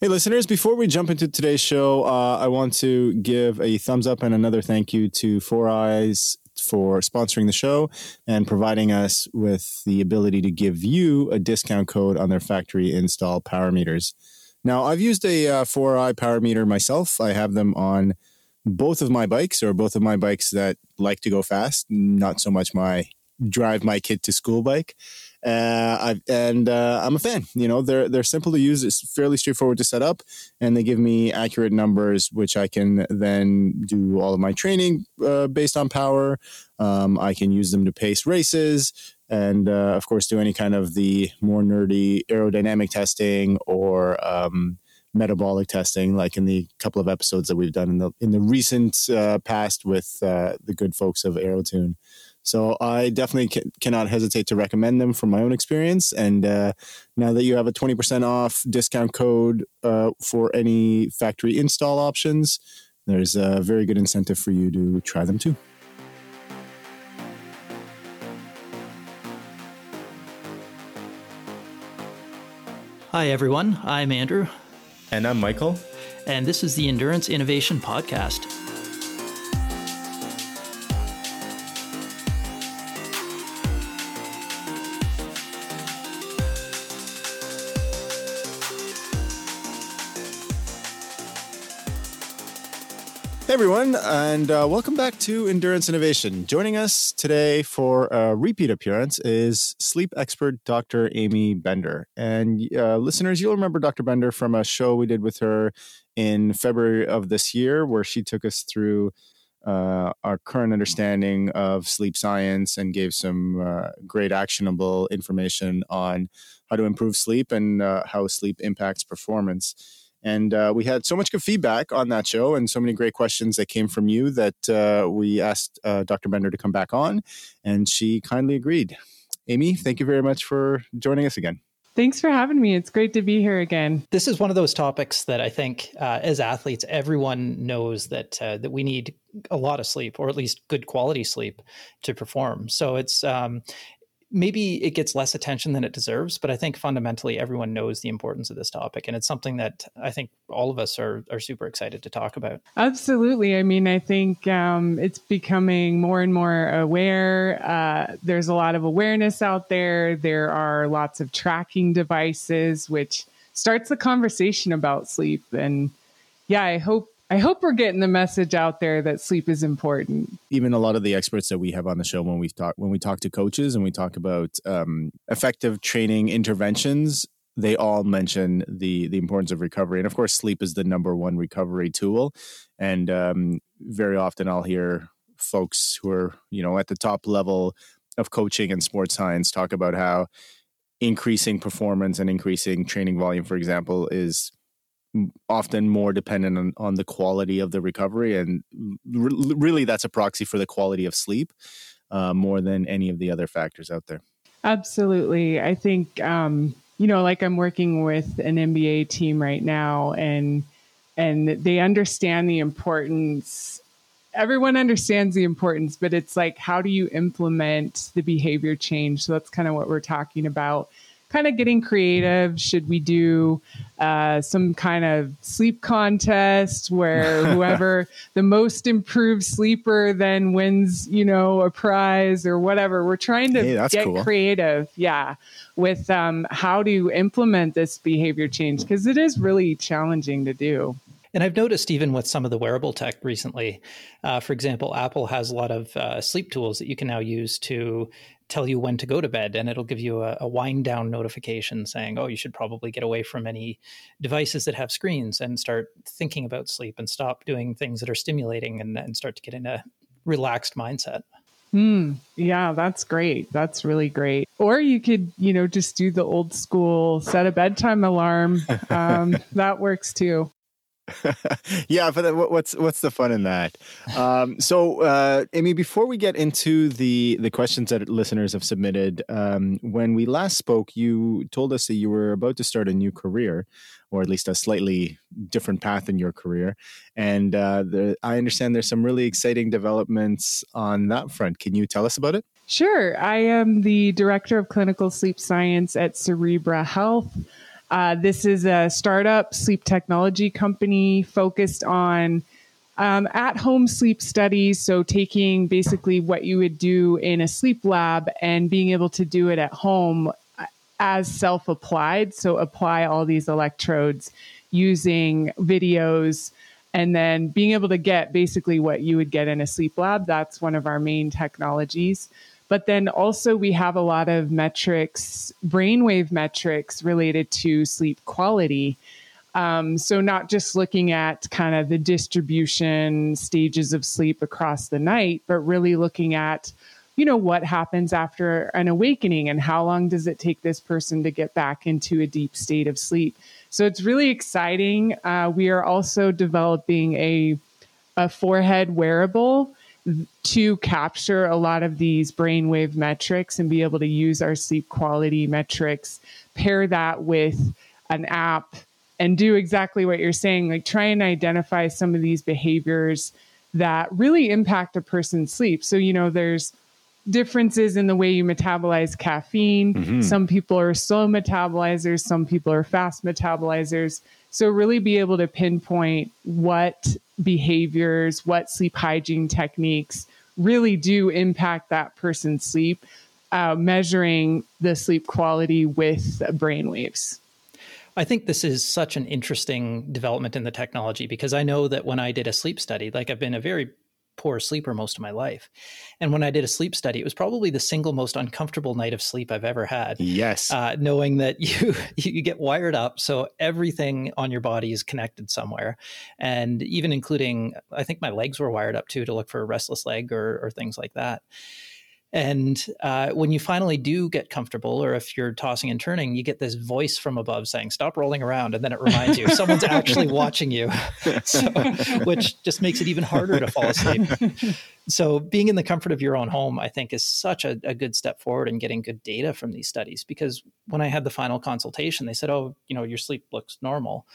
Hey, listeners, before we jump into today's show, uh, I want to give a thumbs up and another thank you to 4iiii for sponsoring the show and providing us with the ability to give you a discount code on their factory install power meters. Now, I've used a uh, 4iiii power meter myself. I have them on both of my bikes or both of my bikes that like to go fast, not so much my drive my kid to school bike. Uh, and uh, I'm a fan. You know, they're they're simple to use. It's fairly straightforward to set up, and they give me accurate numbers, which I can then do all of my training uh, based on power. Um, I can use them to pace races, and uh, of course, do any kind of the more nerdy aerodynamic testing or um, metabolic testing, like in the couple of episodes that we've done in the in the recent uh, past with uh, the good folks of Aerotune. So I definitely can, cannot hesitate to recommend them from my own experience. And uh, now that you have a 20% off discount code uh, for any factory install options, there's a very good incentive for you to try them too. Hi, everyone. I'm Andrew. And I'm Michael. And this is the Endurance Innovation Podcast. Hey everyone, and uh, welcome back to Endurance Innovation. Joining us today for a repeat appearance is sleep expert Dr. Amy Bender. And uh, listeners, you'll remember Dr. Bender from a show we did with her in February of this year, where she took us through uh, our current understanding of sleep science and gave some uh, great actionable information on how to improve sleep and uh, how sleep impacts performance. And uh, we had so much good feedback on that show and so many great questions that came from you that uh, we asked uh, Dr. Bender to come back on, and she kindly agreed. Amy, thank you very much for joining us again. Thanks for having me. It's great to be here again. This is one of those topics that I think, uh, as athletes, everyone knows that uh, that we need a lot of sleep, or at least good quality sleep, to perform. So it's um, maybe it gets less attention than it deserves, but I think fundamentally everyone knows the importance of this topic, and it's something that I think all of us are are super excited to talk about. Absolutely. I mean, I think um, it's becoming more and more aware. Uh, there's a lot of awareness out there. There are lots of tracking devices, which starts the conversation about sleep. And yeah, I hope I hope we're getting the message out there that sleep is important. Even a lot of the experts that we have on the show, when we talk when we talk to coaches and we talk about um, effective training interventions, they all mention the the importance of recovery, and of course, sleep is the number one recovery tool. And um, very often, I'll hear folks who are you know at the top level of coaching and sports science talk about how increasing performance and increasing training volume, for example, is often more dependent on, on the quality of the recovery and re- really that's a proxy for the quality of sleep uh, more than any of the other factors out there. Absolutely. I think um, you know like i'm working with an nba team right now and and they understand the importance everyone understands the importance but it's like how do you implement the behavior change? So that's kind of what we're talking about kind of getting creative. Should we do uh, some kind of sleep contest where whoever the most improved sleeper then wins, you know, a prize or whatever? We're trying to hey, get cool. creative, yeah, with um, how to implement this behavior change because it is really challenging to do. And I've noticed even with some of the wearable tech recently, uh, for example, Apple has a lot of uh, sleep tools that you can now use to tell you when to go to bed and it'll give you a, a, wind down notification saying oh you should probably get away from any devices that have screens and start thinking about sleep and stop doing things that are stimulating and, and start to get in a relaxed mindset Hmm. Yeah, that's great. That's really great. Or you could, you know, just do the old school set a bedtime alarm. Um, that works too. yeah, but what's what's the fun in that? Um, so, uh, Amy, before we get into the the questions that listeners have submitted, um, when we last spoke, you told us that you were about to start a new career, or at least a slightly different path in your career. And uh, the, I understand there's some really exciting developments on that front. Can you tell us about it? Sure. I am the director of clinical sleep science at Cerebra Health. Uh, this is a startup sleep technology company focused on um, at home sleep studies. So, taking basically what you would do in a sleep lab and being able to do it at home as self applied. So, apply all these electrodes using videos and then being able to get basically what you would get in a sleep lab. That's one of our main technologies. But then also, we have a lot of metrics, brainwave metrics related to sleep quality. Um, so, not just looking at kind of the distribution stages of sleep across the night, but really looking at, you know, what happens after an awakening and how long does it take this person to get back into a deep state of sleep. So, it's really exciting. Uh, we are also developing a, a forehead wearable to capture a lot of these brainwave metrics and be able to use our sleep quality metrics, pair that with an app and do exactly what you're saying, like try and identify some of these behaviors that really impact a person's sleep. So, you know, there's differences in the way you metabolize caffeine. Mm-hmm. Some people are slow metabolizers, some people are fast metabolizers. So, really be able to pinpoint what behaviors, what sleep hygiene techniques really do impact that person's sleep, uh, measuring the sleep quality with brainwaves. I think this is such an interesting development in the technology because I know that when I did a sleep study, like I've been a very poor sleeper most of my life. And when I did a sleep study, it was probably the single most uncomfortable night of sleep I've ever had. Yes. Uh, knowing that you you get wired up, so everything on your body is connected somewhere, and even including, I think my legs were wired up too to look for a restless leg or, or things like that. And uh, when you finally do get comfortable, or if you're tossing and turning, you get this voice from above saying, Stop rolling around. And then it reminds you someone's actually watching you, so, which just makes it even harder to fall asleep. So, being in the comfort of your own home, I think, is such a, a good step forward in getting good data from these studies. Because when I had the final consultation, they said, Oh, you know, your sleep looks normal.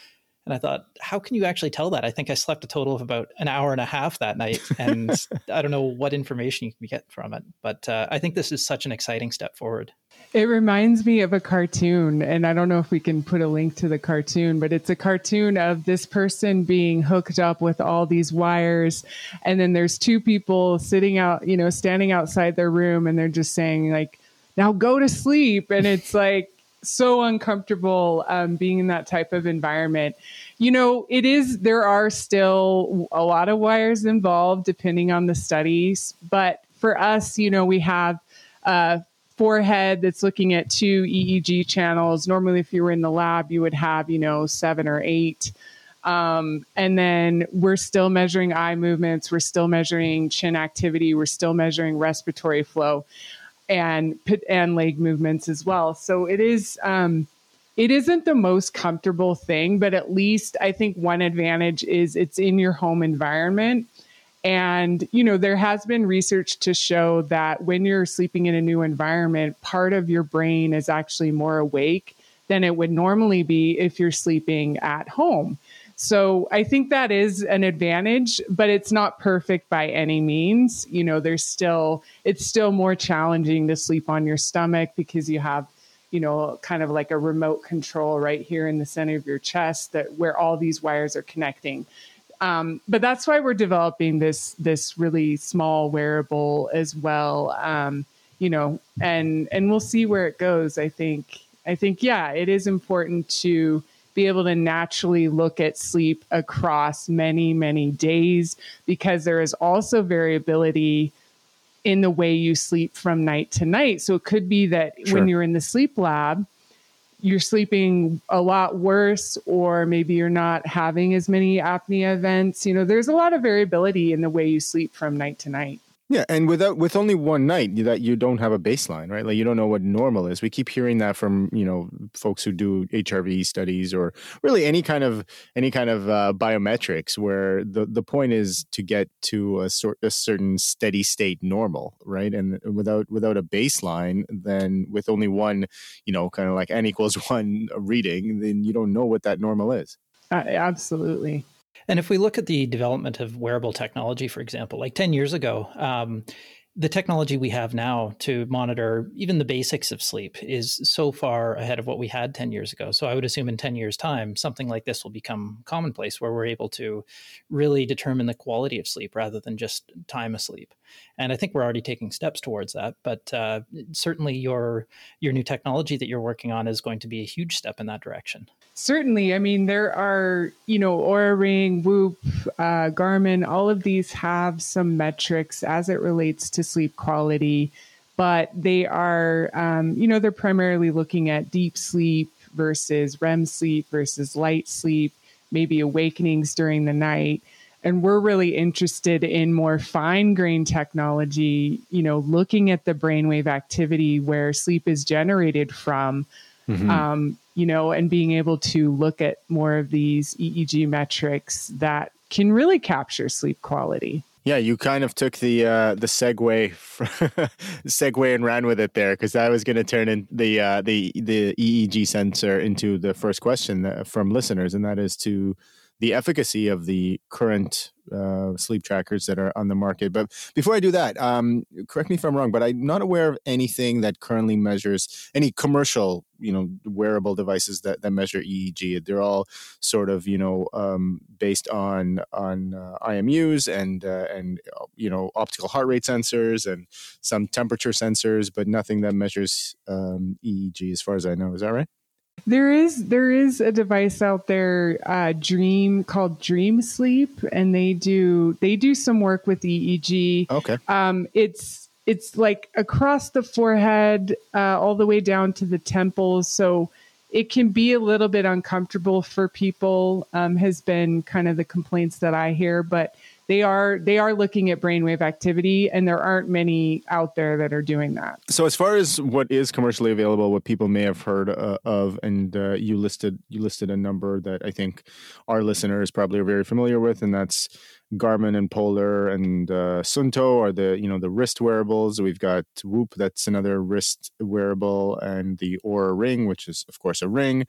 And I thought, how can you actually tell that? I think I slept a total of about an hour and a half that night, and I don't know what information you can get from it. But uh, I think this is such an exciting step forward. It reminds me of a cartoon, and I don't know if we can put a link to the cartoon, but it's a cartoon of this person being hooked up with all these wires, and then there's two people sitting out, you know, standing outside their room, and they're just saying like, "Now go to sleep," and it's like so uncomfortable um, being in that type of environment. You know, it is, there are still a lot of wires involved depending on the studies. But for us, you know, we have a forehead that's looking at two EEG channels. Normally, if you were in the lab, you would have, you know, seven or eight. Um, and then we're still measuring eye movements, we're still measuring chin activity, we're still measuring respiratory flow and pit and leg movements as well. So it is um, it isn't the most comfortable thing, but at least I think one advantage is it's in your home environment. And, you know, there has been research to show that when you're sleeping in a new environment, part of your brain is actually more awake than it would normally be if you're sleeping at home. So I think that is an advantage, but it's not perfect by any means. You know, there's still, it's still more challenging to sleep on your stomach because you have, you know, kind of like a remote control right here in the center of your chest that where all these wires are connecting. Um, but that's why we're developing this this really small wearable as well. Um, you know, and and we'll see where it goes. I think I think yeah, it is important to be able to naturally look at sleep across many, many days because there is also variability in the way you sleep from night to night. So it could be that sure. when you're in the sleep lab, you're sleeping a lot worse, or maybe you're not having as many apnea events. You know, there's a lot of variability in the way you sleep from night to night. Yeah, and without with only one night, that you don't have a baseline, right? Like you don't know what normal is. We keep hearing that from you know folks who do HRV studies or really any kind of any kind of uh, biometrics, where the the point is to get to a sort a certain steady state normal, right? And without without a baseline, then with only one, you know, kind of like n equals one reading, then you don't know what that normal is. Uh, absolutely. And if we look at the development of wearable technology, for example, like 10 years ago, um, the technology we have now to monitor even the basics of sleep is so far ahead of what we had 10 years ago. So I would assume in 10 years' time, something like this will become commonplace where we're able to really determine the quality of sleep rather than just time asleep. And I think we're already taking steps towards that. But uh, certainly your your new technology that you're working on is going to be a huge step in that direction. Certainly. I mean, there are, you know, Oura Ring, Whoop, uh, Garmin, all of these have some metrics as it relates to sleep quality, but they are, um, you know, they're primarily looking at deep sleep versus REM sleep versus light sleep, maybe awakenings during the night. And we're really interested in more fine grained technology, you know, looking at the brainwave activity where sleep is generated from. Mm-hmm. Um, you know, and being able to look at more of these EEG metrics that can really capture sleep quality. Yeah, you kind of took the uh, the segue segue and ran with it there because I was going to turn in the uh, the the EEG sensor into the first question uh, from listeners, and that is to the efficacy of the current uh, sleep trackers that are on the market. But before I do that, um, correct me if I'm wrong, but I'm not aware of anything that currently measures any commercial, you know, wearable devices that, that measure EEG. They're all sort of, you know, um, based on on uh, IMUs and uh, and you know optical heart rate sensors and some temperature sensors, but nothing that measures um, EEG, as far as I know. Is that right? There is there is a device out there, uh, Dreem called Dreem Sleep, and they do they do some work with EEG. Okay. Um, it's it's like across the forehead, uh, all the way down to the temples, so it can be a little bit uncomfortable for people. Um, has been kind of the complaints that I hear, but they are they are looking at brainwave activity and there aren't many out there that are doing that. So as far as what is commercially available what people may have heard uh, of and uh, you listed you listed a number that i think our listeners probably are very familiar with and that's garmin and polar and uh, Suunto are the you know the wrist wearables. We've got whoop that's another wrist wearable and the Oura ring which is of course a ring.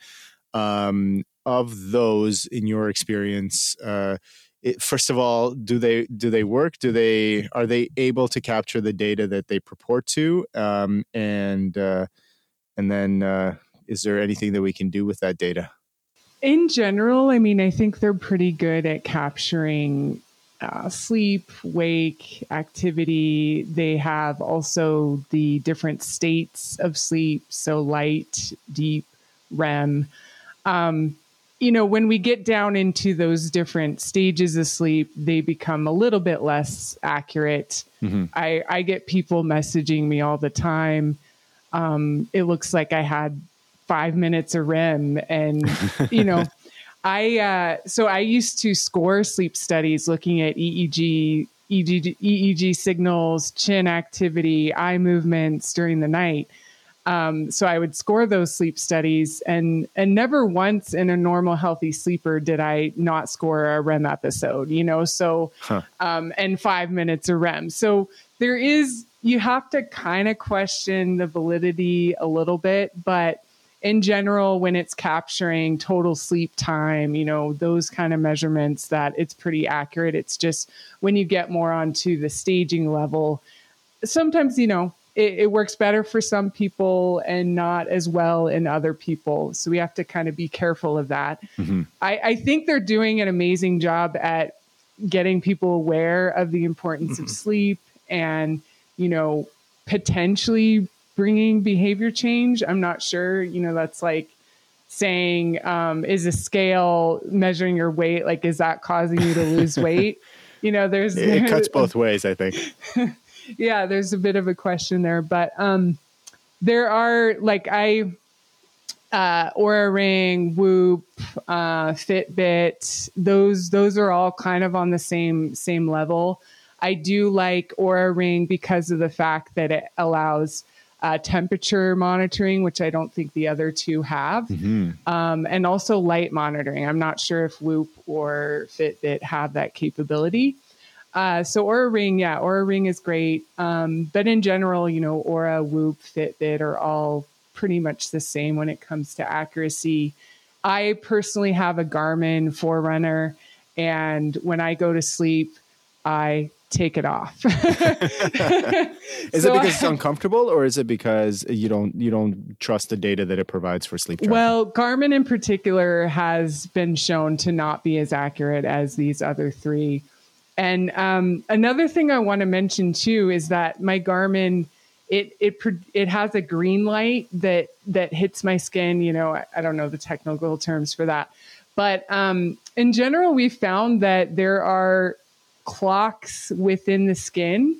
Um, of those in your experience uh, it, first of all, do they do they work? Do they are they able to capture the data that they purport to? Um, and uh, and then uh, is there anything that we can do with that data? In general, I mean, I think they're pretty good at capturing uh, sleep, wake, activity. They have also the different states of sleep, so light, deep, REM. Um, you know, when we get down into those different stages of sleep, they become a little bit less accurate. Mm-hmm. I, I get people messaging me all the time. Um, it looks like I had five minutes of REM. And, you know, I, uh, so I used to score sleep studies looking at EEG, EEG, EEG signals, chin activity, eye movements during the night. Um, so I would score those sleep studies, and and never once in a normal healthy sleeper did I not score a REM episode. You know, so huh. um, and five minutes of REM. So there is you have to kind of question the validity a little bit, but in general, when it's capturing total sleep time, you know, those kind of measurements, that it's pretty accurate. It's just when you get more onto the staging level, sometimes you know it, it, works better for some people and not as well in other people. So we have to kind of be careful of that. Mm-hmm. I, I, think they're doing an amazing job at getting people aware of the importance mm-hmm. of sleep and, you know, potentially bringing behavior change. I'm not sure, you know, that's like saying, um, is a scale measuring your weight, like, is that causing you to lose weight? You know, there's it cuts both ways, I think. yeah, there's a bit of a question there, but um, there are like I uh, Oura Ring, Whoop, uh, Fitbit. Those those are all kind of on the same same level. I do like Oura Ring because of the fact that it allows uh, temperature monitoring, which I don't think the other two have, mm-hmm. um, and also light monitoring. I'm not sure if Whoop or Fitbit have that capability. Uh, so Oura Ring, yeah, Oura Ring is great. Um, but in general, you know, Oura, Whoop, Fitbit are all pretty much the same when it comes to accuracy. I personally have a Garmin Forerunner, and when I go to sleep, I take it off. is so it because it's uncomfortable or is it because you don't you don't trust the data that it provides for sleep tracking? Well, Garmin in particular has been shown to not be as accurate as these other three. And um, another thing I want to mention too is that my Garmin it it it has a green light that that hits my skin. You know, I, I don't know the technical terms for that, but um, in general, we found that there are clocks within the skin,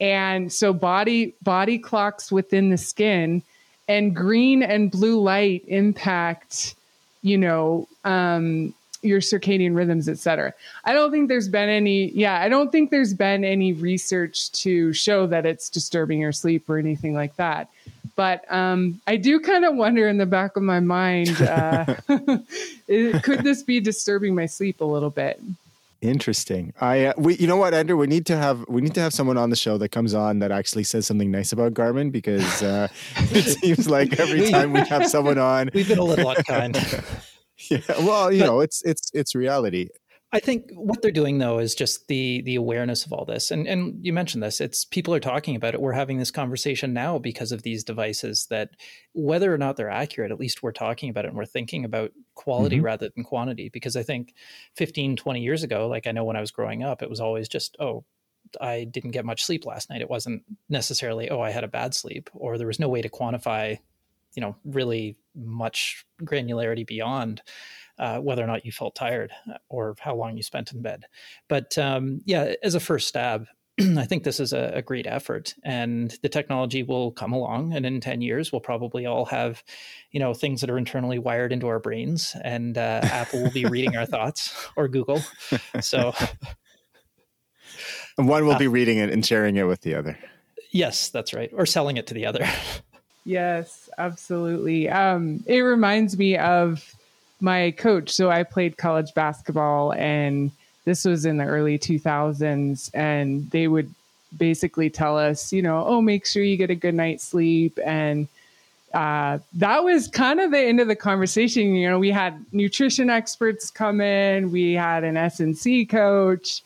and so body body clocks within the skin, and green and blue light impact. You know, um, your circadian rhythms, et cetera. I don't think there's been any, yeah, I don't think there's been any research to show that it's disturbing your sleep or anything like that. But um, I do kind of wonder in the back of my mind, uh, could this be disturbing my sleep a little bit? Interesting. I uh, we you know what Andrew we need to have we need to have someone on the show that comes on that actually says something nice about Garmin because uh, it seems like every time we have someone on we've been a little unkind. yeah well you but, know it's it's it's reality I think what they're doing though is just the the awareness of all this, and and you mentioned this. It's people are talking about it. We're having this conversation now because of these devices. That whether or not they're accurate, at least we're talking about it and we're thinking about quality mm-hmm. rather than quantity. Because I think 15, 20 years ago, like I know when I was growing up, it was always just oh, I didn't get much sleep last night. It wasn't necessarily oh I had a bad sleep, or there was no way to quantify, you know, really much granularity beyond uh, whether or not you felt tired uh, or how long you spent in bed. But um, yeah, as a first stab, I think this is a, a, great effort, and the technology will come along. And in ten years, we'll probably all have, you know, things that are internally wired into our brains, and uh, Apple will be reading our thoughts or Google. So, and one will uh, be reading it and sharing it with the other. Yes, that's right, or selling it to the other. yes, absolutely. Um, it reminds me of my coach. So I played college basketball, and this was in the early 2000s, and they would basically tell us, you know, oh, make sure you get a good night's sleep. And uh, that was kind of the end of the conversation. You know, we had nutrition experts come in, we had an S&C coach,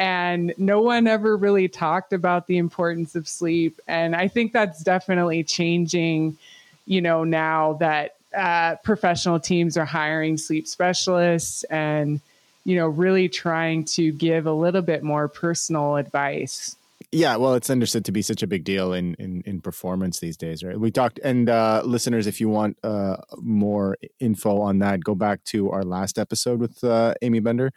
and no one ever really talked about the importance of sleep. And I think that's definitely changing, you know, now that uh, professional teams are hiring sleep specialists and you know really trying to give a little bit more personal advice yeah, well, it's understood to be such a big deal in in, in performance these days, right? We talked, and uh, listeners, if you want uh, more info on that, go back to our last episode with uh, Amy Bender,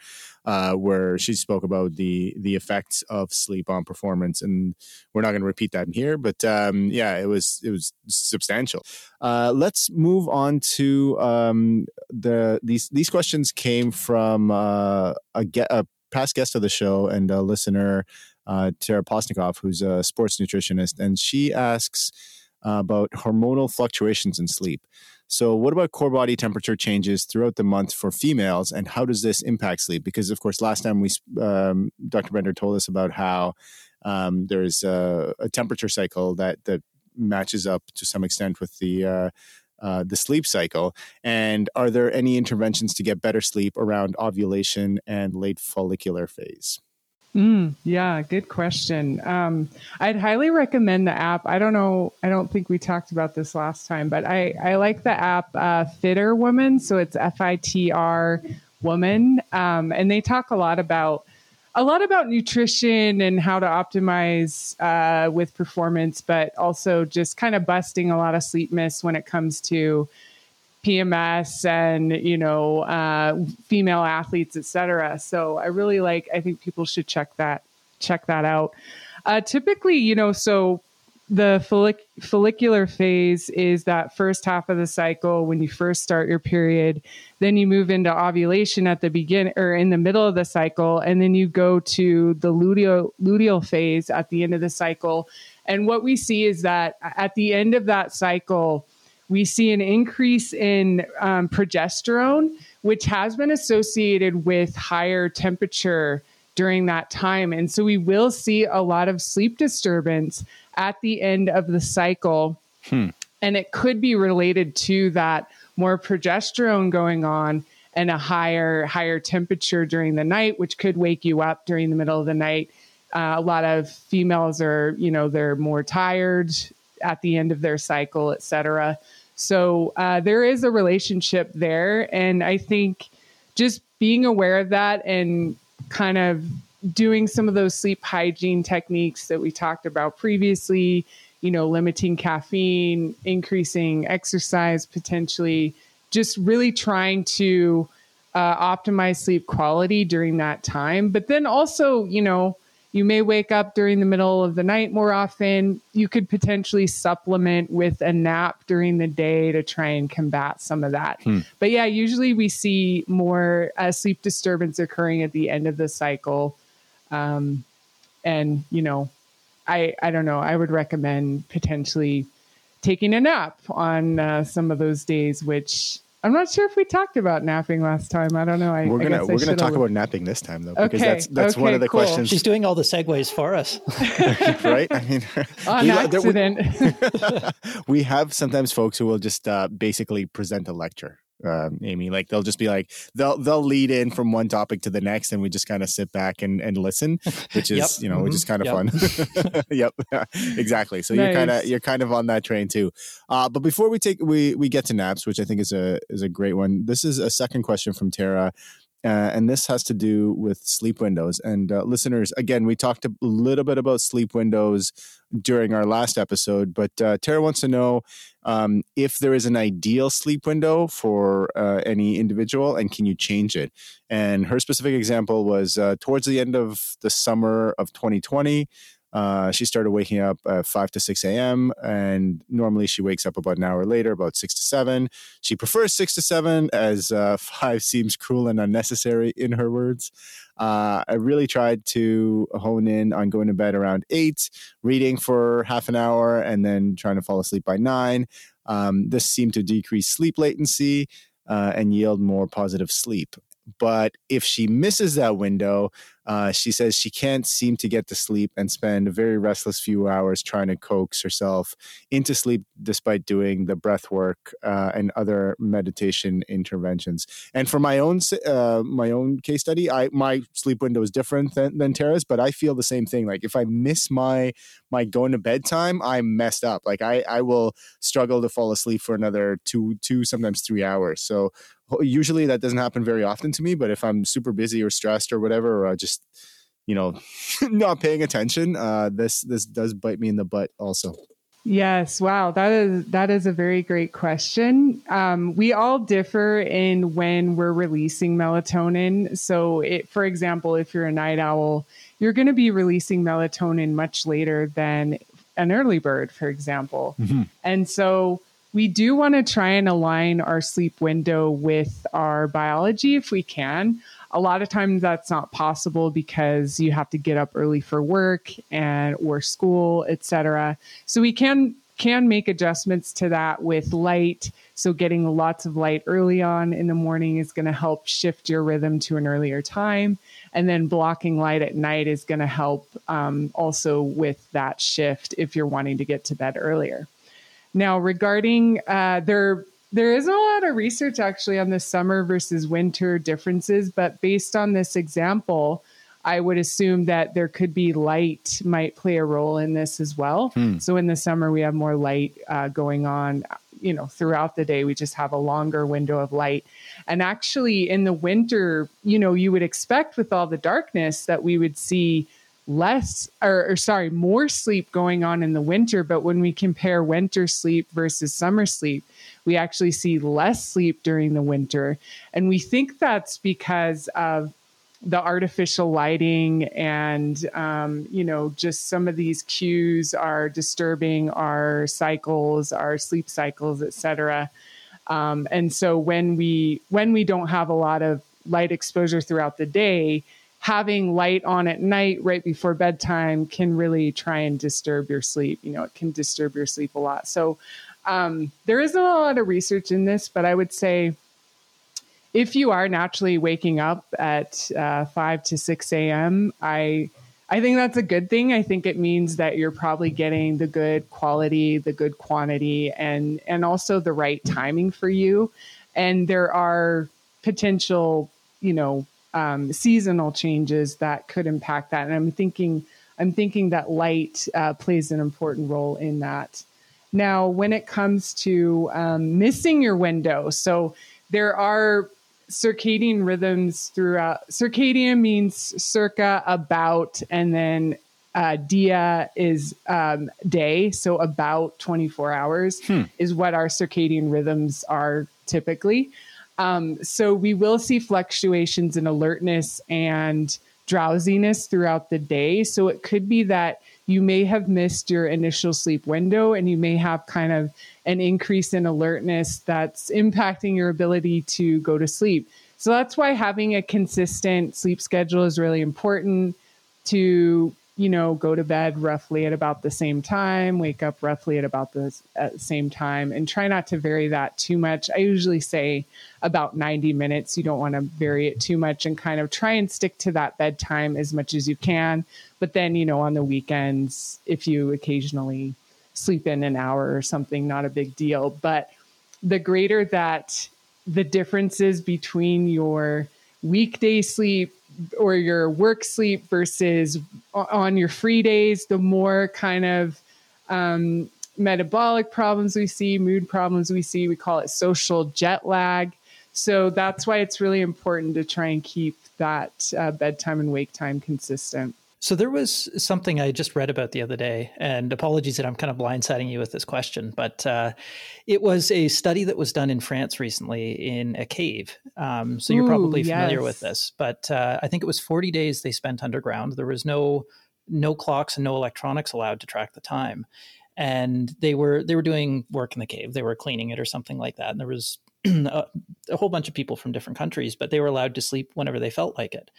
uh, where she spoke about the the effects of sleep on performance, and we're not going to repeat that in here, but um, yeah, it was it was substantial. Uh, let's move on to um, the these these questions came from uh, a, get, a past guest of the show and a listener uh, Tara Postnikoff, who's a sports nutritionist, and she asks uh, about hormonal fluctuations in sleep. So, what about core body temperature changes throughout the month for females, and how does this impact sleep? Because, of course, last time we um, Dr. Bender told us about how um, there's a, a, temperature cycle that that matches up to some extent with the uh, uh, the sleep cycle. And are there any interventions to get better sleep around ovulation and late follicular phase? Mm, yeah, good question. Um, I'd highly recommend the app. I don't know. I don't think we talked about this last time, but I, I like the app uh, FitrWoman. So it's F I T R Woman, um, and they talk a lot about a lot about nutrition and how to optimize uh, with performance, but also just kind of busting a lot of sleep myths when it comes to PMS and you know uh, female athletes, etc. So I really like. I think people should check that check that out. Uh, typically, you know, so the follic- follicular phase is that first half of the cycle when you first start your period. Then you move into ovulation at the beginning or in the middle of the cycle, and then you go to the luteal luteal phase at the end of the cycle. And what we see is that at the end of that cycle we see an increase in um, progesterone, which has been associated with higher temperature during that time. And so we will see a lot of sleep disturbance at the end of the cycle. Hmm. And it could be related to that more progesterone going on and a higher higher temperature during the night, which could wake you up during the middle of the night Uh, a lot of females are, you know, they're more tired at the end of their cycle, et cetera. So uh, there is a relationship there. And I think just being aware of that and kind of doing some of those sleep hygiene techniques that we talked about previously, you know, limiting caffeine, increasing exercise potentially, just really trying to uh, optimize sleep quality during that time. But then also, you know, you may wake up during the middle of the night more often. You could potentially supplement with a nap during the day to try and combat some of that. Hmm. But yeah, usually we see more uh, sleep disturbance occurring at the end of the cycle. Um, and, you know, I, I don't know, I would recommend potentially taking a nap on uh, some of those days, which I'm not sure if we talked about napping last time. I don't know. I, we're gonna I we're gonna talk about napping this time though, because okay. that's that's okay, one of the cool. questions. She's doing all the segues for us, right? I mean, on we, accident. We, we, have sometimes folks who will just uh, basically present a lecture um, Amy. Like they'll just be like they'll they'll lead in from one topic to the next, and we just kind of sit back and, and listen, which is yep. you know mm-hmm. which is kind of yep. fun. yep, exactly. So nice. you're kind of you're kind of on that train too. Uh, but before we take we we get to naps, which I think is a is a great one. This is a second question from Tara. Uh, and this has to do with sleep windows. And uh, listeners, again, we talked a little bit about sleep windows during our last episode, but uh, Tara wants to know um, if there is an ideal sleep window for uh, any individual and can you change it? And her specific example was uh, towards the end of the summer of 2020. Uh, she started waking up at 5 to 6 a.m. and normally she wakes up about an hour later, about 6 to 7. She prefers 6 to 7 as uh, 5 seems cruel and unnecessary, in her words. Uh, I really tried to hone in on going to bed around 8, reading for half an hour, and then trying to fall asleep by 9. Um, this seemed to decrease sleep latency. Uh, and yield more positive sleep. But if she misses that window, uh, she says she can't seem to get to sleep and spend a very restless few hours trying to coax herself into sleep despite doing the breath work uh, and other meditation interventions. And for my own uh, my own case study, I my sleep window is different than, than Tara's, but I feel the same thing. Like if I miss my my going to bed time, I'm messed up. Like I I will struggle to fall asleep for another two two sometimes three hours. So usually that doesn't happen very often to me but if i'm super busy or stressed or whatever or I just you know not paying attention uh this this does bite me in the butt also. Yes. Wow. That is that is a very great question. Um, we all differ in when we're releasing melatonin. So it, for example if you're a night owl you're going to be releasing melatonin much later than an early bird for example. Mm-hmm. and so we do want to try and align our sleep window with our biology if we can. A lot of times that's not possible because you have to get up early for work and or school, etc. So we can can make adjustments to that with light. So getting lots of light early on in the morning is going to help shift your rhythm to an earlier time, and then blocking light at night is going to help um, also with that shift if you're wanting to get to bed earlier. Now, regarding uh, there, there isn't a lot of research actually on the summer versus winter differences, but based on this example, I would assume that there could be light might play a role in this as well. Hmm. So in the summer, we have more light uh, going on, you know, throughout the day. We just have a longer window of light. And actually, in the winter, you know, you would expect with all the darkness that we would see less or, or, sorry more sleep going on in the winter. But when we compare winter sleep versus summer sleep we actually see less sleep during the winter. And we think that's because of the artificial lighting and um, you know just some of these cues are disturbing our cycles our sleep cycles etc um, and so when we when we don't have a lot of light exposure throughout the day having light on at night right before bedtime can really try and disturb your sleep. You know, it can disturb your sleep a lot. So um, there isn't a lot of research in this, but I would say if you are naturally waking up at uh, 5 to 6 a.m., I I think that's a good thing. I think it means that you're probably getting the good quality, the good quantity, and and also the right timing for you. And there are potential, you know, um, seasonal changes that could impact that. And I'm thinking I'm thinking that light uh, plays an important role in that. Now, when it comes to um, missing your window, so there are circadian rhythms throughout. Circadian means circa, about, and then uh, dia is um, day, so about 24 hours hmm. is what our circadian rhythms are typically. Um, so we will see fluctuations in alertness and drowsiness throughout the day. So it could be that you may have missed your initial sleep window and you may have kind of an increase in alertness that's impacting your ability to go to sleep. So that's why having a consistent sleep schedule is really important to you know, go to bed roughly at about the same time, wake up roughly at about the same time, and try not to vary that too much. I usually say about 90 minutes. You don't want to vary it too much and kind of try and stick to that bedtime as much as you can. But then, you know, on the weekends, if you occasionally sleep in an hour or something, not a big deal. But the greater that the differences between your weekday sleep or your work sleep versus on your free days, the more kind of um, metabolic problems we see, mood problems we see. We call it social jet lag. So that's why it's really important to try and keep that uh, bedtime and wake time consistent. So there was something I just read about the other day, and apologies that I'm kind of blindsiding you with this question, but uh, it was a study that was done in France recently in a cave. Um, so you're Ooh, probably familiar yes. with this, but uh, I think it was 40 days they spent underground. There was no no clocks and no electronics allowed to track the time, and they were they were doing work in the cave. They were cleaning it or something like that, and there was a, a, whole bunch of people from different countries, but they were allowed to sleep whenever they felt like it.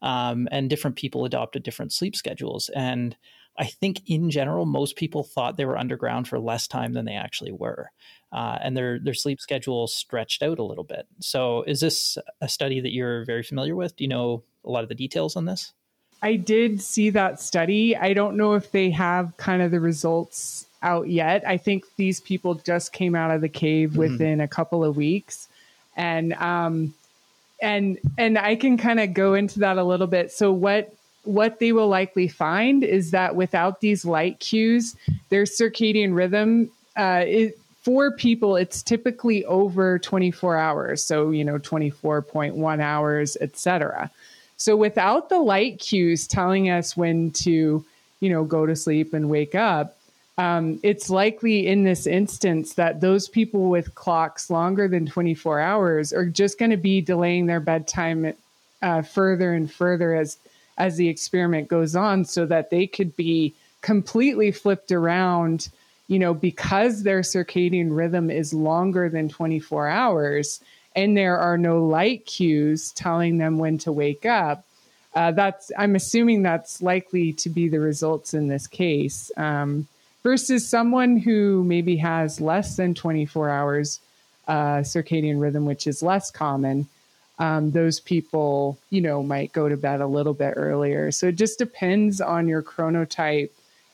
Um, and different people adopted different sleep schedules. And I think in general, most people thought they were underground for less time than they actually were. Uh, and their their sleep schedule stretched out a little bit. So, is this a study that you're very familiar with? Do you know a lot of the details on this? I did see that study. I don't know if they have kind of the results out yet. I think these people just came out of the cave mm-hmm. within a couple of weeks, and um, and and I can kind of go into that a little bit. So what what they will likely find is that without these light cues, their circadian rhythm uh, it, for people it's typically over 24 hours. So you know 24.1 hours, etc. So without the light cues telling us when to you know go to sleep and wake up um, it's likely in this instance that those people with clocks longer than 24 hours are just going to be delaying their bedtime uh, further and further as as the experiment goes on so that they could be completely flipped around you know because their circadian rhythm is longer than 24 hours and there are no light cues telling them when to wake up. Uh, that's i'm assuming that's likely to be the results in this case. Um, versus someone who maybe has less than 24 hours uh, circadian rhythm, which is less common. Um, those people, you know, might go to bed a little bit earlier. So it just depends on your chronotype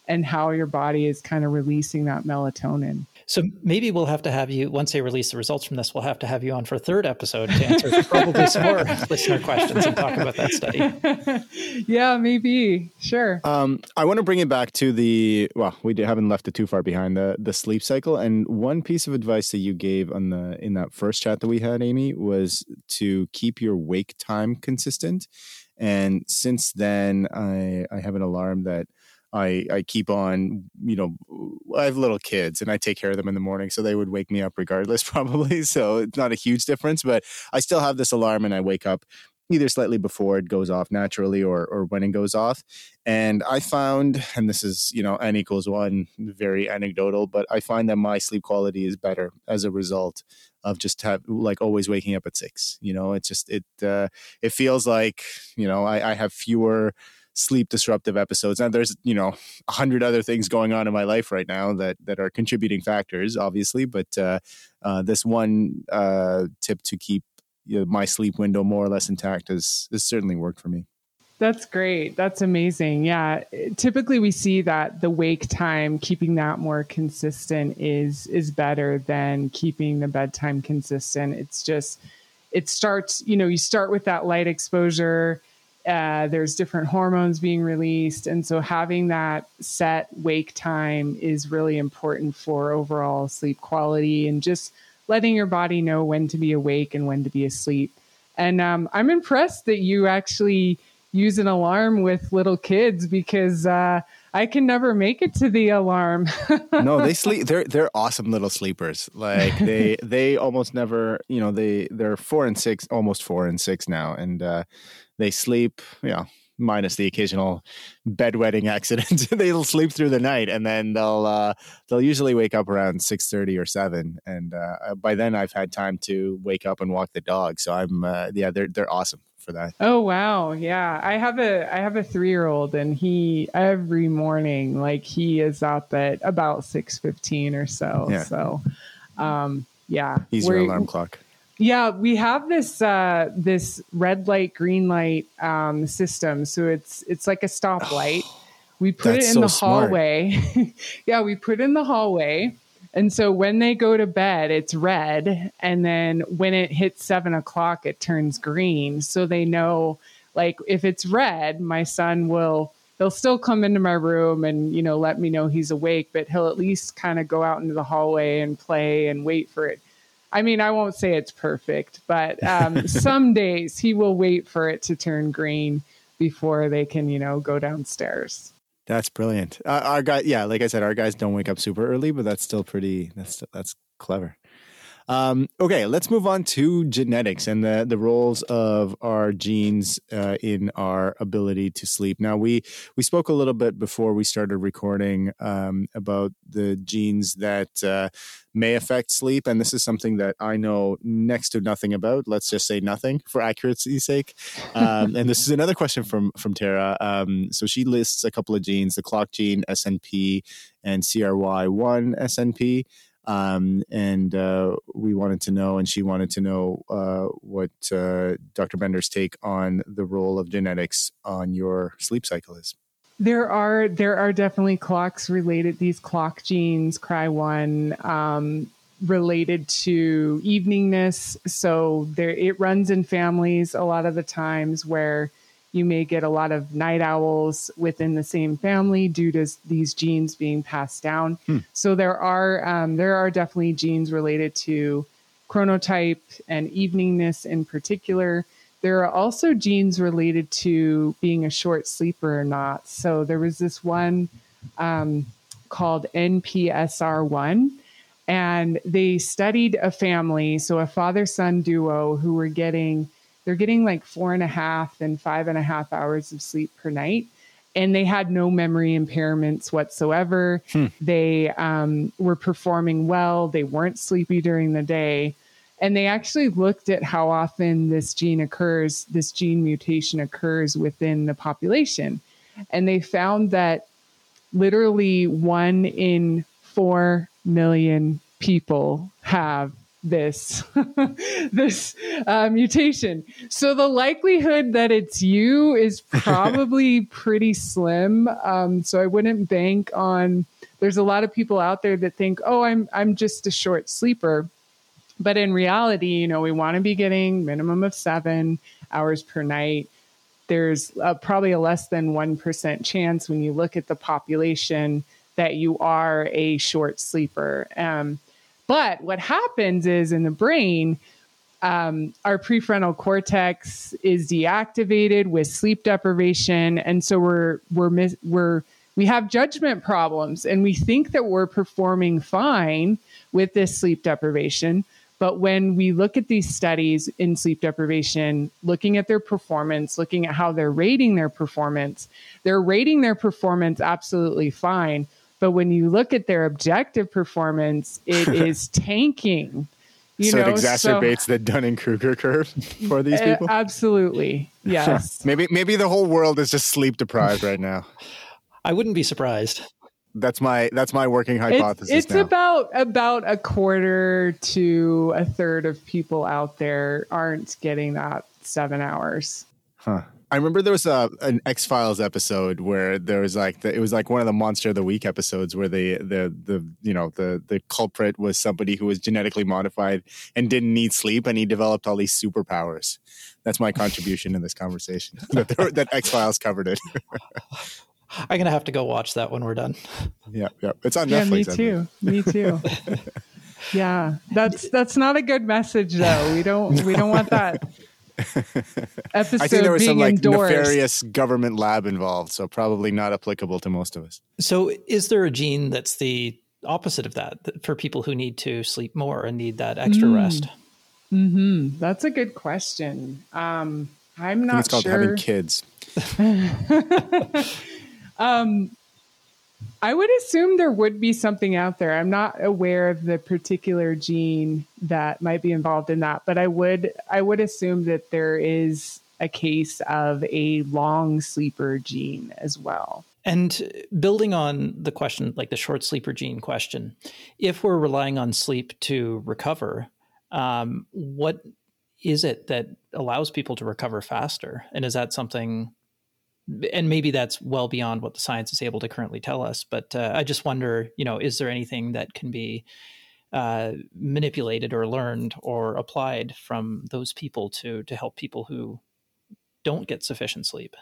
and how your body is kind of releasing that melatonin. So maybe we'll have to have you once they release the results from this. We'll have to have you on for a third episode to answer probably some more listener questions and talk about that study. yeah, maybe sure. Um, I want to bring it back to the well, we haven't left it too far behind the the sleep cycle. And one piece of advice that you gave on the in that first chat that we had, Amy, was to keep your wake time consistent. And since then, I I have an alarm that I I keep on, you know, I have little kids and I take care of them in the morning, so they would wake me up regardless, probably. So it's not a huge difference, but I still have this alarm and I wake up either slightly before it goes off naturally or or when it goes off. And I found, and this is you know n equals one, very anecdotal, but I find that my sleep quality is better as a result of just have like always waking up at six. You know, it's just it uh, it feels like you know I, I have fewer sleep disruptive episodes. And there's, you know, a hundred other things going on in my life right now that that are contributing factors, obviously. But uh, uh, this one uh, tip to keep you know, my sleep window more or less intact has has certainly worked for me. That's great. That's amazing. Yeah. Typically we see that the wake time, keeping that more consistent is is better than keeping the bedtime consistent. It's just it starts, you know, you start with that light exposure uh, there's different hormones being released. And so having that set wake time is really important for overall sleep quality and just letting your body know when to be awake and when to be asleep. And um, I'm impressed that you actually use an alarm with little kids because uh, I can never make it to the alarm. no, they sleep. They're they're awesome little sleepers. Like they they almost never. You know they they're four and six, almost four and six now, and uh, they sleep. You know, minus the occasional bedwetting accident. they'll sleep through the night, and then they'll uh, they'll usually wake up around six thirty or seven. And uh, by then, I've had time to wake up and walk the dog. So I'm uh, yeah, they're they're awesome for that. Oh wow, yeah. I have a I have a three year old, and he every morning like he is up at about six fifteen or so. Yeah. So, um, yeah, he's your alarm clock. Yeah, we have this uh, this red light, green light um, system. So it's it's like a stoplight. we put it in so the hallway. yeah, we put it in the hallway and so when they go to bed, it's red. And then when it hits seven o'clock, it turns green. So they know, like, if it's red, my son will, he'll still come into my room and, you know, let me know he's awake, but he'll at least kind of go out into the hallway and play and wait for it. I mean, I won't say it's perfect, but um, some days he will wait for it to turn green before they can, you know, go downstairs. That's brilliant. Uh, our guy, yeah, like I said, our guys don't wake up super early, but that's still pretty. That's that's clever. Um, okay, let's move on to genetics and the, the roles of our genes uh, in our ability to sleep. Now, we we spoke a little bit before we started recording um, about the genes that uh, may affect sleep, and this is something that I know next to nothing about. Let's just say nothing for accuracy's sake. Um, and this is another question from from Tara. Um, so she lists a couple of genes: the clock gene, SNP, and CRY1 SNP. Um, and uh, we wanted to know, and she wanted to know uh, what uh, Dr. Bender's take on the role of genetics on your sleep cycle is. There are there are definitely clocks related. These clock genes, Cry1, um, related to eveningness. So there, it runs in families a lot of the times where you may get a lot of night owls within the same family due to these genes being passed down. Hmm. So there are um, there are definitely genes related to chronotype and eveningness in particular. There are also genes related to being a short sleeper or not. So there was this one um, called NPSR1, and they studied a family, so a father son duo who were getting they're getting like four and a half and five and a half hours of sleep per night. And they had no memory impairments whatsoever. Hmm. They um, were performing well. They weren't sleepy during the day. And they actually looked at how often this gene occurs, this gene mutation occurs within the population. And they found that literally one in four million people have this this uh, mutation. So the likelihood that it's you is probably pretty slim. Um, so I wouldn't bank on. There's a lot of people out there that think, "Oh, I'm I'm just a short sleeper," but in reality, you know, we want to be getting minimum of seven hours per night. There's uh, probably a less than one percent chance when you look at the population that you are a short sleeper. Um, but what happens is in the brain, um, our prefrontal cortex is deactivated with sleep deprivation, and so we're we're mis- we're we have judgment problems, and we think that we're performing fine with this sleep deprivation. But when we look at these studies in sleep deprivation, looking at their performance, looking at how they're rating their performance, they're rating their performance absolutely fine. But when you look at their objective performance, it is tanking. You so know, it exacerbates so, the Dunning Kruger curve for these eh, people. absolutely, yes. maybe maybe the whole world is just sleep deprived right now. I wouldn't be surprised. That's my that's my working hypothesis. It's, it's now. about about a quarter to a third of people out there aren't getting that seven hours. Huh. I remember there was a an X Files episode where there was like the, it was like one of the Monster of the Week episodes where the the the you know the the culprit was somebody who was genetically modified and didn't need sleep and he developed all these superpowers. That's my contribution in this conversation. that, that X Files covered it. I'm gonna have to go watch that when we're done. Yeah, yeah, it's on yeah, Netflix. me too. Me too. yeah, that's that's not a good message though. We don't we don't want that episode I think there was being some like endorsed. nefarious government lab involved, so probably not applicable to most of us. So, is there a gene that's the opposite of that that- for people who need to sleep more and need that extra Mm. rest? hmm That's a good question. Um, I'm I think not it's called sure. having kids. um, I would assume there would be something out there. I'm not aware of the particular gene that might be involved in that, but I would I would assume that there is a case of a long sleeper gene as well. And building on the question, like the short sleeper gene question, if we're relying on sleep to recover, um, what is it that allows people to recover faster? And is that something? And maybe that's well beyond what the science is able to currently tell us. But uh, I just wonder, you know, is there anything that can be uh, manipulated or learned or applied from those people to to help people who don't get sufficient sleep?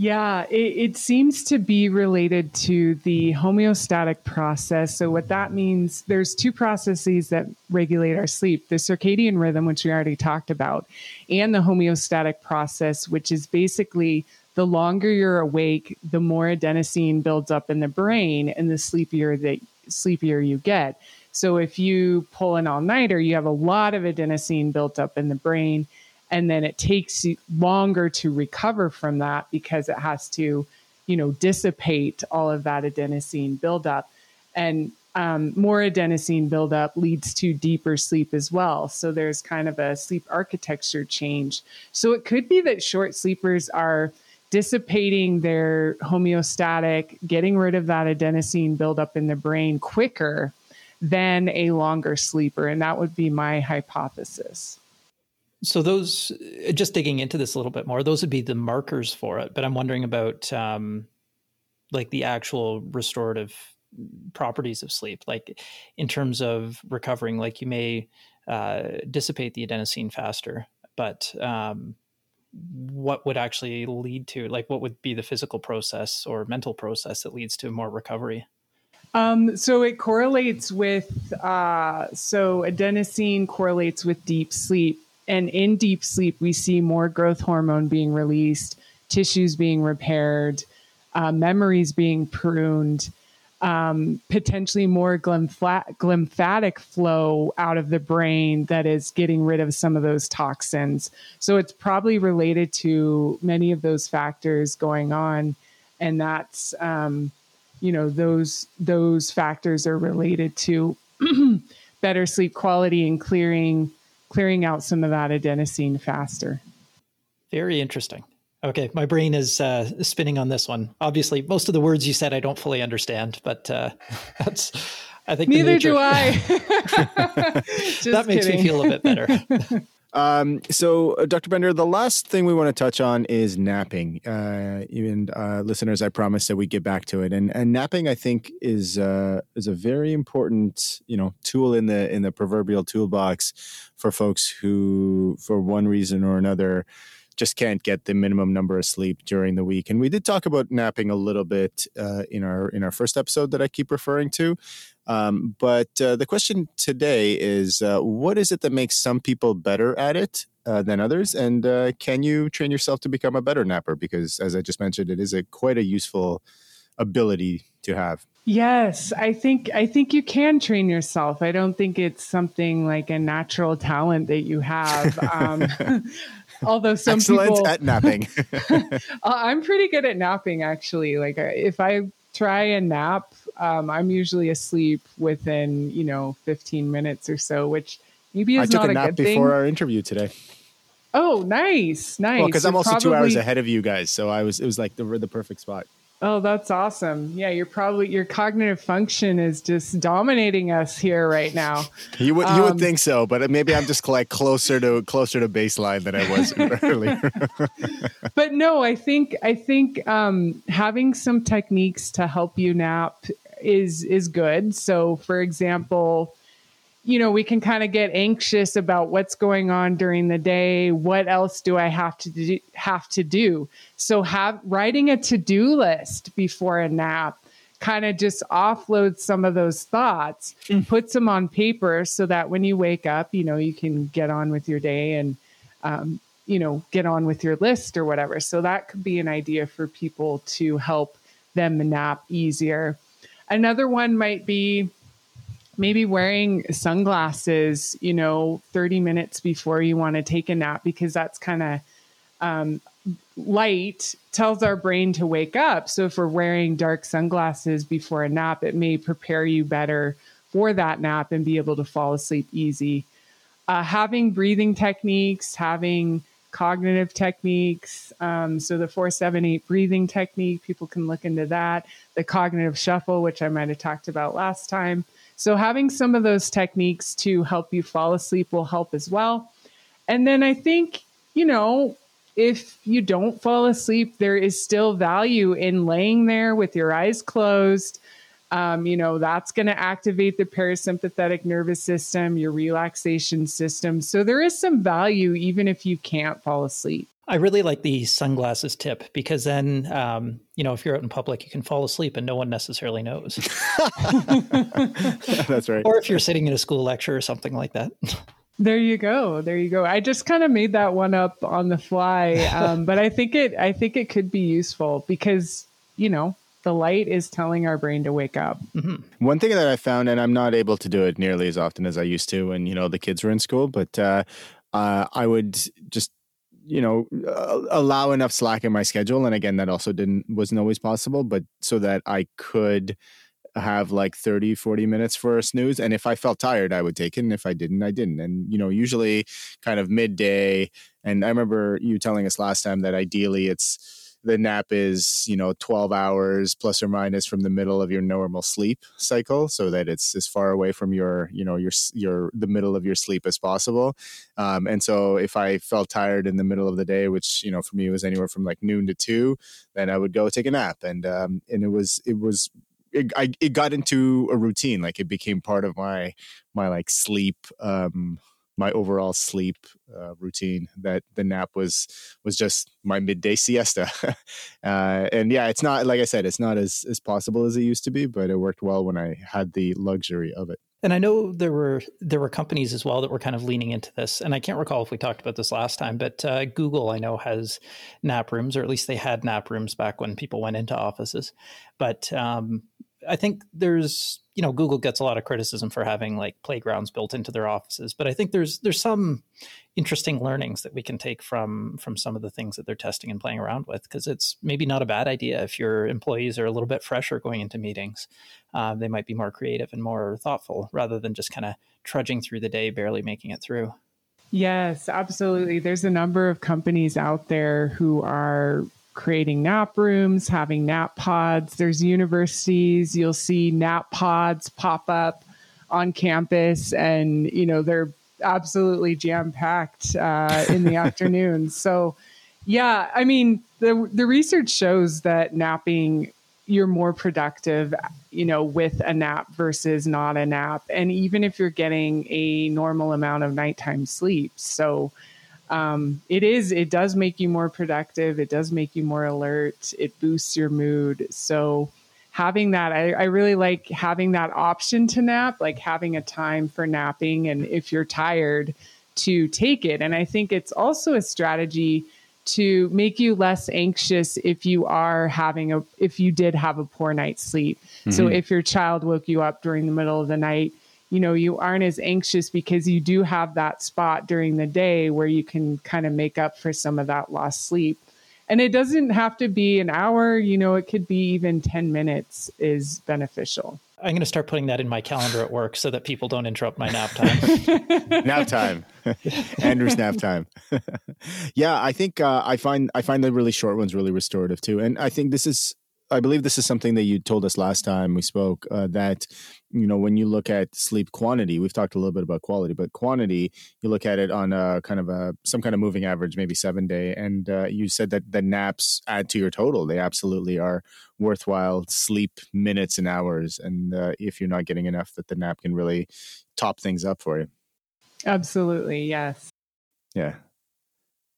Yeah, it, it seems to be related to the homeostatic process. So, what that means, there's two processes that regulate our sleep the circadian rhythm, which we already talked about, and the homeostatic process, which is basically the longer you're awake, the more adenosine builds up in the brain and the sleepier that sleepier you get. So if you pull an all-nighter, you have a lot of adenosine built up in the brain and then it takes longer to recover from that because it has to, you know, dissipate all of that adenosine buildup. And um, more adenosine buildup leads to deeper sleep as well. So there's kind of a sleep architecture change. So it could be that short sleepers are dissipating their homeostatic, getting rid of that adenosine buildup in the brain quicker than a longer sleeper. And that would be my hypothesis. So those, just digging into this a little bit more, those would be the markers for it. But I'm wondering about um, like the actual restorative properties of sleep, like in terms of recovering. Like you may uh, dissipate the adenosine faster, but um, what would actually lead to, like, what would be the physical process or mental process that leads to more recovery? Um, so it correlates with, uh, so adenosine correlates with deep sleep. And in deep sleep, we see more growth hormone being released, tissues being repaired, uh, memories being pruned, um, potentially more glymph- glymphatic flow out of the brain that is getting rid of some of those toxins. So it's probably related to many of those factors going on. And that's, um, you know those those factors are related to better sleep quality and clearing clearing out some of that adenosine faster Very interesting. Okay, my brain is uh, spinning on this one. Obviously, most of the words you said I don't fully understand, but uh, that's I think neither nature- do i that makes me feel a bit better. Um, so, uh, Dr. Bender, the last thing we want to touch on is napping. Uh, even uh, listeners, I promise that we get back to it. And, and napping, I think, is uh, is a very important you know tool in the in the proverbial toolbox for folks who, for one reason or another, just can't get the minimum number of sleep during the week. And we did talk about napping a little bit uh, in our in our first episode that I keep referring to. Um, but uh, the question today is uh, what is it that makes some people better at it uh, than others? And uh, can you train yourself to become a better napper? Because, as I just mentioned, it is a quite a useful ability to have. yes i think i think you can train yourself i don't think it's something like a natural talent that you have um, although some Excellent people at napping. Uh, I'm pretty good at napping, actually. Like, uh, if I try and nap, um, I'm usually asleep within, you know, 15 minutes or so, which maybe is I took not a a, nap good before thing. our interview today. Oh, nice, nice. Well, because I'm also two hours ahead of you guys, so I was it was like the the perfect spot. Oh, that's awesome. Yeah, you're probably your cognitive function is just dominating us here right now. You would you um, would think so, but maybe I'm just like closer to closer to baseline than I was earlier. but no, I think I think um, having some techniques to help you nap is is good. So, for example, you know, we can kind of get anxious about what's going on during the day. What else do I have to do, have to do? So have writing a to-do list before a nap kind of just offloads some of those thoughts, mm. puts them on paper so that when you wake up, you know, you can get on with your day and um, you know, get on with your list or whatever. So that could be an idea for people to help them nap easier. Another one might be maybe wearing sunglasses, you know, 30 minutes before you want to take a nap, because that's kind of um, light tells our brain to wake up. So if we're wearing dark sunglasses before a nap, it may prepare you better for that nap and be able to fall asleep easy. Uh, having breathing techniques, having cognitive techniques. Um, so the 478 breathing technique, people can look into that. The cognitive shuffle, which I might have talked about last time. So, having some of those techniques to help you fall asleep will help as well. And then I think, you know, if you don't fall asleep, there is still value in laying there with your eyes closed. Um, you know, that's going to activate the parasympathetic nervous system, your relaxation system. So there is some value even if you can't fall asleep. I really like the sunglasses tip because then, um, you know, if you're out in public, you can fall asleep and no one necessarily knows. That's right. Or if you're sitting in a school lecture or something like that. There you go. There you go. I just kind of made that one up on the fly, um, but I think it. I think it could be useful because you know the light is telling our brain to wake up. Mm-hmm. One thing that I found, and I'm not able to do it nearly as often as I used to when you know the kids were in school, but uh, uh, I would just you know allow enough slack in my schedule and again that also didn't wasn't always possible but so that i could have like 30 40 minutes for a snooze and if i felt tired i would take it and if i didn't i didn't and you know usually kind of midday and i remember you telling us last time that ideally it's the nap is you know 12 hours plus or minus from the middle of your normal sleep cycle so that it's as far away from your you know your your the middle of your sleep as possible. Um, and so if i felt tired in the middle of the day which you know for me was anywhere from like noon to two then i would go take a nap. And um, and it was it was it, I, it got into a routine like it became part of my my like sleep um my overall sleep uh, routine that the nap was was just my midday siesta uh, and yeah it's not like i said it's not as as possible as it used to be but it worked well when i had the luxury of it and I know there were there were companies as well that were kind of leaning into this. And I can't recall if we talked about this last time, but uh, Google I know has nap rooms, or at least they had nap rooms back when people went into offices. But um, I think there's you know Google gets a lot of criticism for having like playgrounds built into their offices, but I think there's there's some interesting learnings that we can take from from some of the things that they're testing and playing around with because it's maybe not a bad idea if your employees are a little bit fresher going into meetings. Uh, they might be more creative and more thoughtful rather than just kind of trudging through the day, barely making it through. Yes, absolutely. There's a number of companies out there who are creating nap rooms, having nap pods. There's universities, you'll see nap pods pop up on campus, and you know they're absolutely jam packed uh, in the afternoon. So, yeah, I mean the the research shows that napping you're more productive, you know, with a nap versus not a nap, and even if you're getting a normal amount of nighttime sleep. So um, it is it does make you more productive. It does make you more alert. It boosts your mood. So having that I, I, really like having that option to nap like having a time for napping and if you're tired to take it. And i think it's also a strategy to make you less anxious if you are having a if you did have a poor night's sleep. Mm-hmm. so if your child woke you up during the middle of the night you know you aren't as anxious because you do have that spot during the day where you can kind of make up for some of that lost sleep. And it doesn't have to be an hour you know it could be even 10 minutes is beneficial. I'm going to start putting that in my calendar at work so that people don't interrupt my nap time. Nap time. Andrew's nap time. Yeah i think uh, i find i find the really short ones really restorative too. And i think this is I believe this is something that you told us last time we spoke uh, that you know when you look at sleep quantity, we've talked a little bit about quality, but quantity, you look at it on a kind of a some kind of moving average, maybe seven day, and uh, you said that the naps add to your total. They absolutely are worthwhile sleep minutes and hours, and uh, if you're not getting enough, that the nap can really top things up for you. Absolutely, yes. Yeah,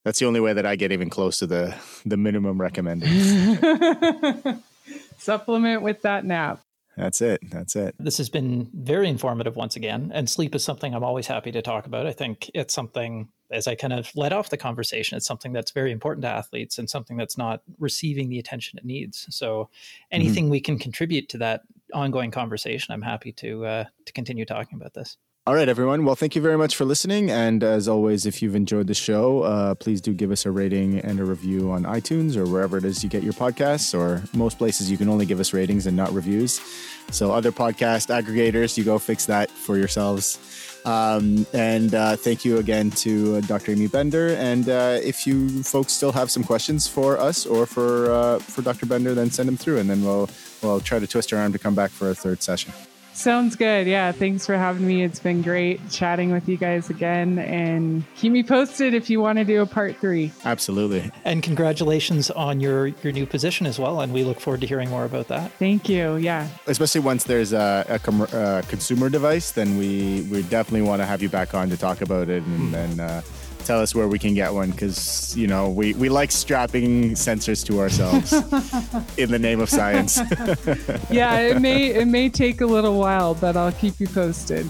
that's the only way that I get even close to the the minimum recommended. Supplement with that nap. That's it. That's it. This has been very informative once again. And sleep is something I'm always happy to talk about. I think it's something, as I kind of led off the conversation, it's something that's very important to athletes and something that's not receiving the attention it needs. So anything mm-hmm. we can contribute to that ongoing conversation, I'm happy to uh, to continue talking about this. All right, everyone. Well, thank you very much for listening. And as always, if you've enjoyed the show, uh, please do give us a rating and a review on iTunes or wherever it is you get your podcasts, or most places you can only give us ratings and not reviews. So, other podcast aggregators, you go fix that for yourselves. Um, and uh, thank you again to uh, Dr. Amy Bender. And uh, if you folks still have some questions for us or for uh, for Dr. Bender, then send them through, and then we'll we'll try to twist our arm to come back for a third session. Sounds good. Yeah. Thanks for having me. It's been great chatting with you guys again. And keep me posted if you want to do a part three. Absolutely. And congratulations on your, your new position as well. And we look forward to hearing more about that. Thank you. Yeah. Especially once there's a, a, com- a consumer device, then we, we definitely want to have you back on to talk about it and, mm. uh, tell us where we can get one because you know we, we like strapping sensors to ourselves in the name of science. Yeah it may it may take a little while but i'll keep you posted